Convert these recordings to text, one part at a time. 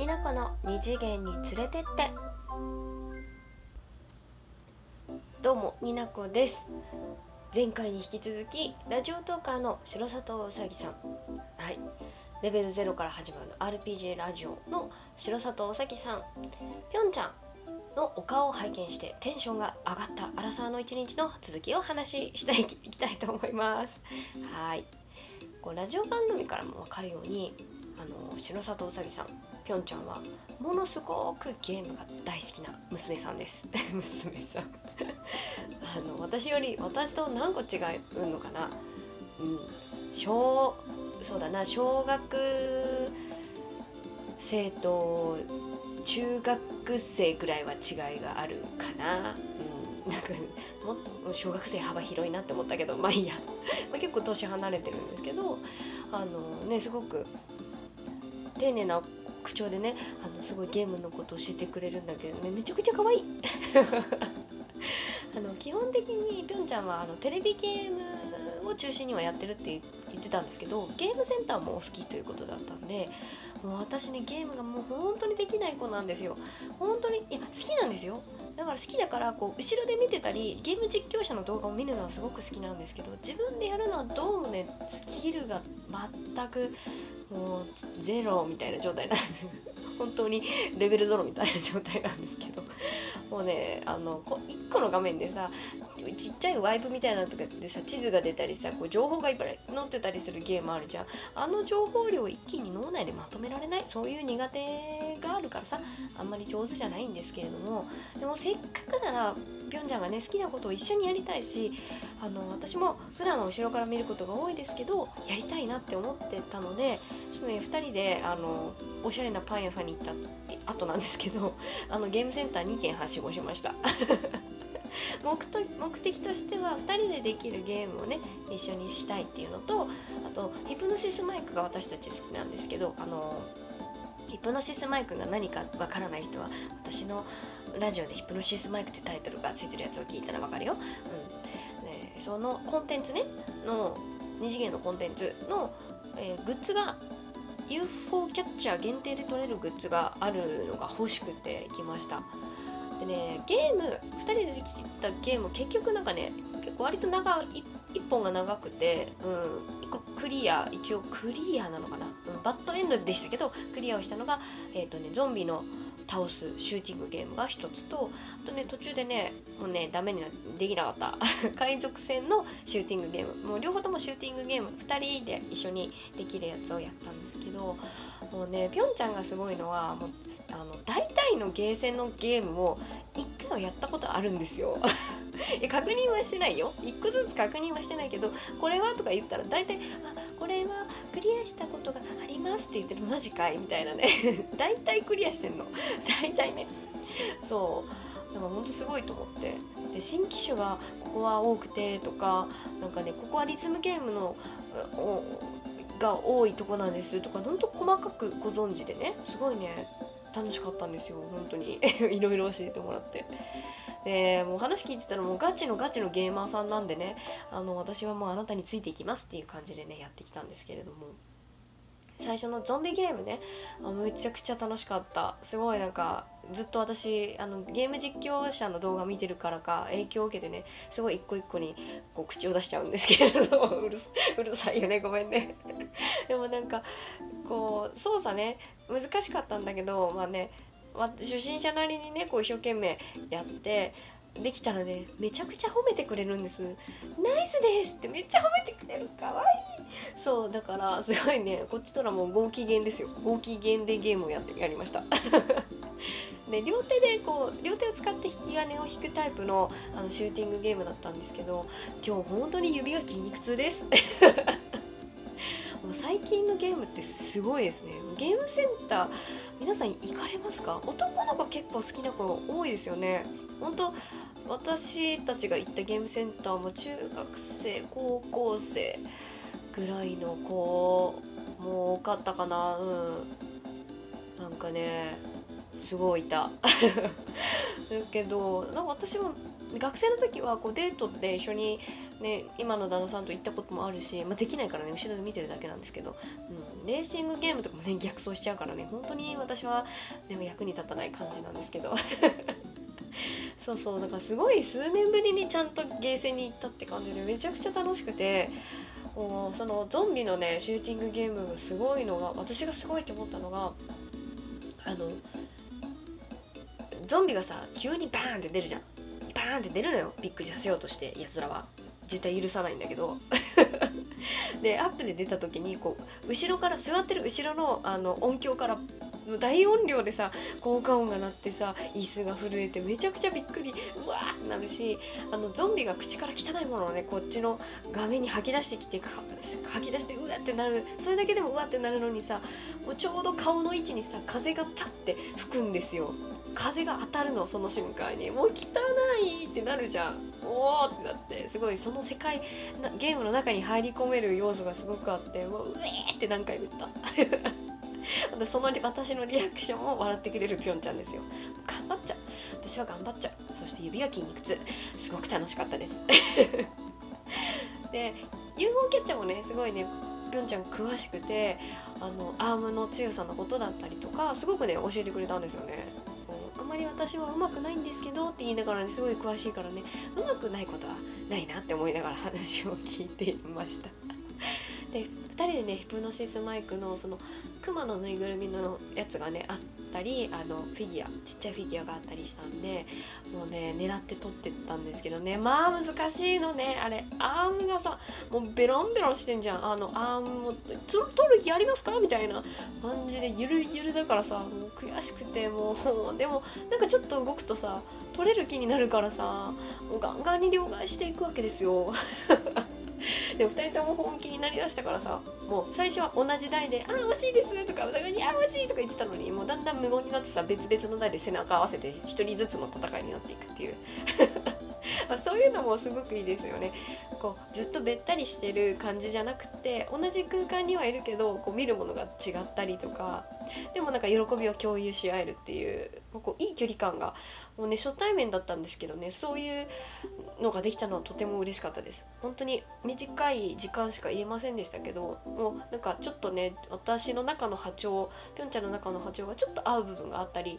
になこの二次元に連れてって。どうもになこです。前回に引き続きラジオトーカーの白里うさぎさん。はい。レベル0から始まる RPG ラジオの白里うさぎさん。ぴょんちゃんのお顔を拝見してテンションが上がったアラサーの一日の続きを話していきたいと思います。はい。こうラジオ番組からも分かるようにあの白里うさぎさん。ぴょんちゃんはものすごくゲームが大好きな娘さんです。娘さん。あの私より私と何個違うのかな。うん。小そうだな。小学生と中学生ぐらいは違いがあるかな、うん、なんかもっと小学生幅広いなって思ったけどまあいいや、まあ、結構年離れてるんですけどあのねすごく丁寧な口調でねあのすごいゲームのことを教えてくれるんだけどねめちゃくちゃ可愛い。あの基本的にぴょんちゃんはあのテレビゲームを中心にはやってるって言ってたんですけどゲームセンターもお好きということだったんでもう私ねゲームがもう本当にできない子なんですよ。本当にいや好きなんですよ。だから好きだからこう後ろで見てたりゲーム実況者の動画を見るのはすごく好きなんですけど自分でやるのはどうもねスキルが全くもうゼロみたいな状態なんです。本当にレベルゼロみたいな状態なんですけど。もうねあの1個の画面でさちっちゃいワイプみたいなのとかでさ地図が出たりさこう情報がいっぱい載ってたりするゲームあるじゃん。あの情報量を一気に脳内でまとめられない？そういう苦手があるからさあんまり上手じゃないんですけれども。でもせっかくならぴょんちゃんがね好きなことを一緒にやりたいしあの私も普段は後ろから見ることが多いですけどやりたいなって思ってたので2人であのおしゃれなパン屋さんに行った後なんですけど あのゲームセンター2軒はしごしました 目的としては2人でできるゲームをね一緒にしたいっていうのとあとヒプノシスマイクが私たち好きなんですけどあのヒプノシスマイクが何かわからない人は私のラジオでヒプノシスマイクってタイトルがついてるやつを聞いたらわかるよ。うん、でそのコンテンツねの2次元のコンテンツの、えー、グッズが UFO キャッチャー限定で取れるグッズがあるのが欲しくて行きました。でねゲーム2人でできたゲーム結局なんかね結構割と長い1本が長くて、うん、1個クリア一応クリアなのかな、うん、バッドエンドでしたけどクリアをしたのが、えーとね、ゾンビの倒すシューティングゲームが1つとあとね途中でねもうねダメにできなかった。海賊船のシューティングゲーム。もう両方ともシューティングゲーム2人で一緒にできるやつをやったんですけどもうねぴょんちゃんがすごいのはもうあの大体のゲーセンのゲームを1回はやったことあるんですよ。確認はしてないよ。1個ずつ確認はしてないけどこれはとか言ったら大体あこれはクリアしたことがますって言ってるマジかいみたいなね。大体クリアしてんの。大体ね。そう。だからほんとすごいと思って。で新機種がここは多くてとかなんかねここはリズムゲームのが多いとこなんですとかほんと細かくご存知でね。すごいね楽しかったんですよ。本当に。いろいろ教えてもらって。でもう話聞いてたらもうガチのガチのゲーマーさんなんでね。あの私はもうあなたについていきますっていう感じでねやってきたんですけれども。最初のゾンビゲームね。あめちゃくちゃ楽しかった。すごいなんかずっと私あのゲーム実況者の動画見てるからか影響を受けてねすごい一個一個にこう口を出しちゃうんですけれど うるうるさいよねごめんね。でもなんかこう操作ね難しかったんだけどまあね、まあ、初心者なりにねこう一生懸命やってできたらねめちゃくちゃ褒めてくれるんです。ナイスですってめっちゃ褒めてくれる。かわいい。そうだからすごいねこっちとらもうご機嫌ですよ。ご機嫌でゲームをやってやりました。で両手でこう両手を使って引き金を引くタイプのあのシューティングゲームだったんですけど今日本当に指が筋肉痛です。もう最近のゲームってすごいですね。ゲームセンター皆さん行かれますか？男の子結構好きな子多いですよね。本当私たちが行ったゲームセンターも中学生高校生ぐらいの子も多かったかな。うん。なんかねすごいいた。だ けどなんか私も学生の時はこうデートで一緒に、ね、今の旦那さんと行ったこともあるし、まあ、できないからね後ろで見てるだけなんですけど、うん、レーシングゲームとかもね逆走しちゃうからね本当に私はでも役に立たない感じなんですけど。そうそうだからすごい数年ぶりにちゃんとゲーセンに行ったって感じでめちゃくちゃ楽しくてもうそのゾンビのねシューティングゲームがすごいのが私がすごいと思ったのがあのゾンビがさ急にバーンって出るじゃん。バーンって出るのよ。びっくりさせようとしてやつらは。絶対許さないんだけど。でアップで出た時にこう後ろから座ってる後ろのあの音響から大音量でさ効果音が鳴ってさ椅子が震えてめちゃくちゃびっくりうわーってなるしあのゾンビが口から汚いものをねこっちの画面に吐き出してきて吐き出してうわってなるそれだけでもうわってなるのにさもうちょうど顔の位置にさ風がパッて吹くんですよ。風が当たるのその瞬間に。もう汚いってなるじゃん。おおってなってすごいその世界ゲームの中に入り込める要素がすごくあってもううえーって何回言った。その私のリアクションを笑ってくれるぴょんちゃんですよ。頑張っちゃう。私は頑張っちゃう。そして指は筋肉痛。すごく楽しかったです。で UFO キャッチャーもねすごいねぴょんちゃん詳しくてあのアームの強さのことだったりとかすごくね教えてくれたんですよね。あんまり私は上手くないんですけどって言いながらねすごい詳しいからね上手くないことはないなって思いながら話を聞いていました。で人でねヒプノシスマイクのそのクマのぬいぐるみのやつがねあったりあのフィギュアちっちゃいフィギュアがあったりしたんでもうね狙って撮ってったんですけどね。まあ難しいのね。あれアームがさもうベロンベロンしてんじゃん。あのアームも「撮る気ありますか?」みたいな感じでゆるゆるだからさもう悔しくてもう。でもなんかちょっと動くとさ撮れる気になるからさもうガンガンに両替していくわけですよ。でも2人とも本気になりだしたからさもう最初は同じ台で「ああ惜しいです」とかお互いに「あ惜しい」とか言ってたのにもうだんだん無言になってさ別々の台で背中合わせて1人ずつの戦いになっていくっていう。まそういうのもすごくいいですよね。こうずっとべったりしてる感じじゃなくて同じ空間にはいるけどこう見るものが違ったりとかでもなんか喜びを共有し合えるっていうこういい距離感がもうね初対面だったんですけどねそういうのができたのはとても嬉しかったです本当に短い時間しか言えませんでしたけどもうなんかちょっとね私の中の波長ぴょんちゃんの中の波長がちょっと合う部分があったり、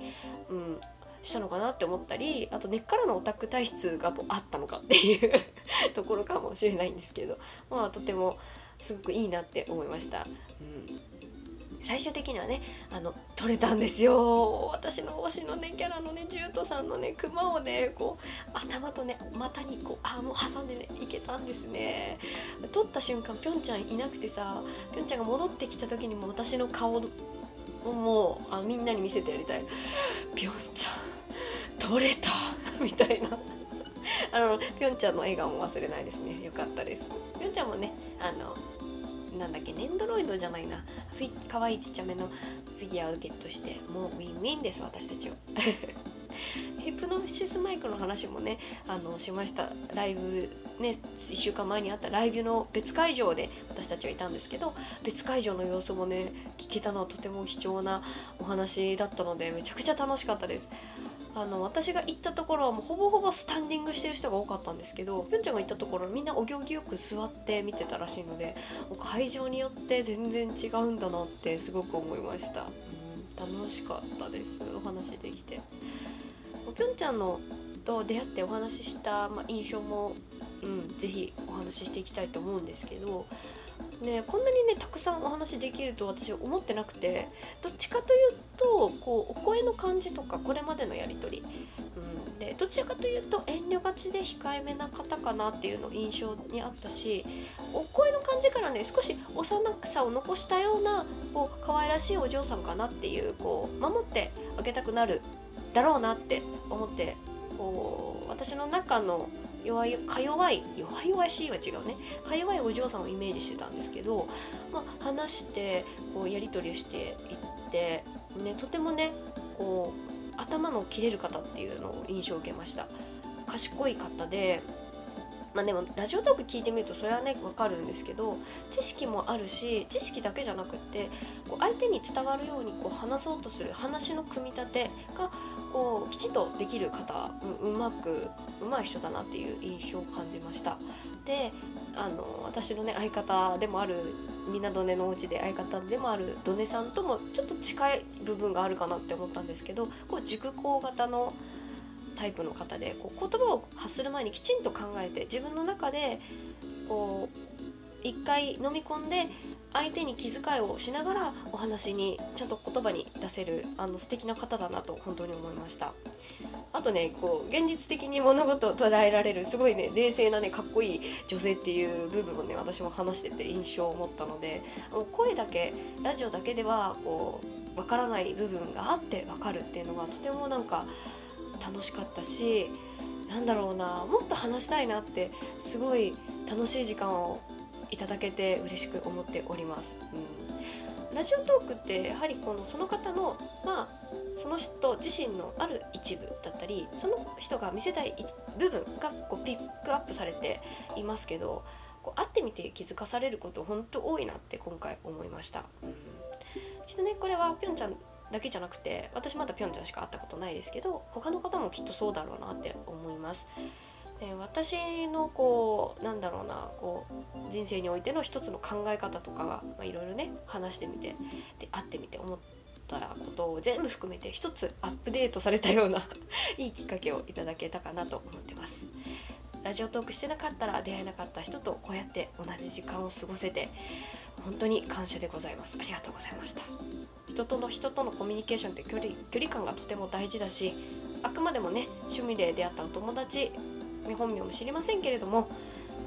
うん、したのかなって思ったりあと根っからのオタク体質があったのかっていう ところかもしれないんですけどまあとてもすごくいいなって思いました。うん最終的にはねあの取れたんですよ。私の推しのねキャラのねジュートさんのねクマをねこう頭とね股にこうアームを挟んでねいけたんですね。取った瞬間ぴょんちゃんいなくてさぴょんちゃんが戻ってきた時にも私の顔をもうあみんなに見せてやりたい。ぴょんちゃん取れたみたいな。あのぴょんちゃんの笑顔も忘れないですね。よかったです。ぴょんちゃんもねあのなんだっけネンドロイドじゃないな。フィかわいいちっちゃめのフィギュアをゲットしてもうウィンウィンです私たちは。ヒプノシスマイクの話もねあのしました。ライブね1週間前にあったライブの別会場で私たちはいたんですけど別会場の様子もね聞けたのはとても貴重なお話だったのでめちゃくちゃ楽しかったです。あの私が行ったところはもうほぼほぼスタンディングしてる人が多かったんですけどぴょんちゃんが行ったところみんなお行儀よく座って見てたらしいので会場によって全然違うんだなってすごく思いました、うん、楽しかったです。お話できて。ぴょんちゃんのと出会ってお話しした、まあ、印象も、うん、ぜひお話ししていきたいと思うんですけどね、こんなにねたくさんお話できると私思ってなくてどっちかというとこうお声の感じとかこれまでのやり取り、うん、でどちらかというと遠慮がちで控えめな方かなっていうの印象にあったしお声の感じからね少し幼さを残したようなこう可愛らしいお嬢さんかなっていうこう守ってあげたくなるだろうなって思ってこう私の中の弱いか弱い弱い弱いしいは違うね。か弱いお嬢さんをイメージしてたんですけど、まあ、話してこうやり取りをしていって、ね、とてもねこう頭の切れる方っていうのを印象を受けました。賢い方でまあでもラジオトーク聞いてみるとそれはね分かるんですけど知識もあるし知識だけじゃなくってこう相手に伝わるようにこう話そうとする話の組み立てがこうきちっとできる方ううまくうまい人だなっていう印象を感じました。であの私のね相方でもあるニナドネのお家で相方でもあるドネさんともちょっと近い部分があるかなって思ったんですけどこう熟考型のタイプの方でこう言葉を発する前にきちんと考えて自分の中でこう一回飲み込んで相手に気遣いをしながらお話にちゃんと言葉に出せるあの素敵な方だなと本当に思いました。あとねこう現実的に物事を捉えられるすごいね冷静なねかっこいい女性っていう部分をね私も話してて印象を持ったので声だけラジオだけではこうわからない部分があってわかるっていうのがとてもなんか楽しかったしなんだろうなもっと話したいなってすごい楽しい時間をいただけて嬉しく思っております。うん、ラジオトークってやはりこのその方のまあその人自身のある一部だったりその人が見せたい部分がこうピックアップされていますけどこう会ってみて気づかされること本当多いなって今回思いました。うん、きっとねこれはぴょんちゃんだけじゃなくて私まだぴょんちゃんしか会ったことないですけど他の方もきっとそうだろうなって思います。で私のこうなんだろうなこう人生においての一つの考え方とかがいろいろね話してみてで会ってみて思ったことを全部含めて一つアップデートされたような いいきっかけをいただけたかなと思ってます。ラジオトークしてなかったら出会えなかった人とこうやって同じ時間を過ごせて本当に感謝でございますありがとうございました人との人とのコミュニケーションって距離距離感がとても大事だしあくまでもね趣味で出会ったお友達見本名も知りませんけれども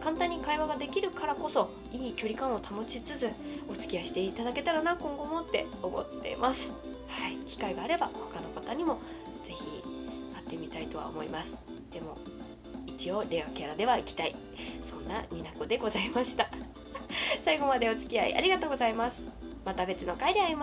簡単に会話ができるからこそいい距離感を保ちつつお付き合いしていただけたらな今後もって思ってます。はい機会があれば他の方にも是非会ってみたいとは思います。でも一応レアキャラでは行きたい。そんなになこでございました。最後までお付き合いありがとうございます。また別の回で会いましょう。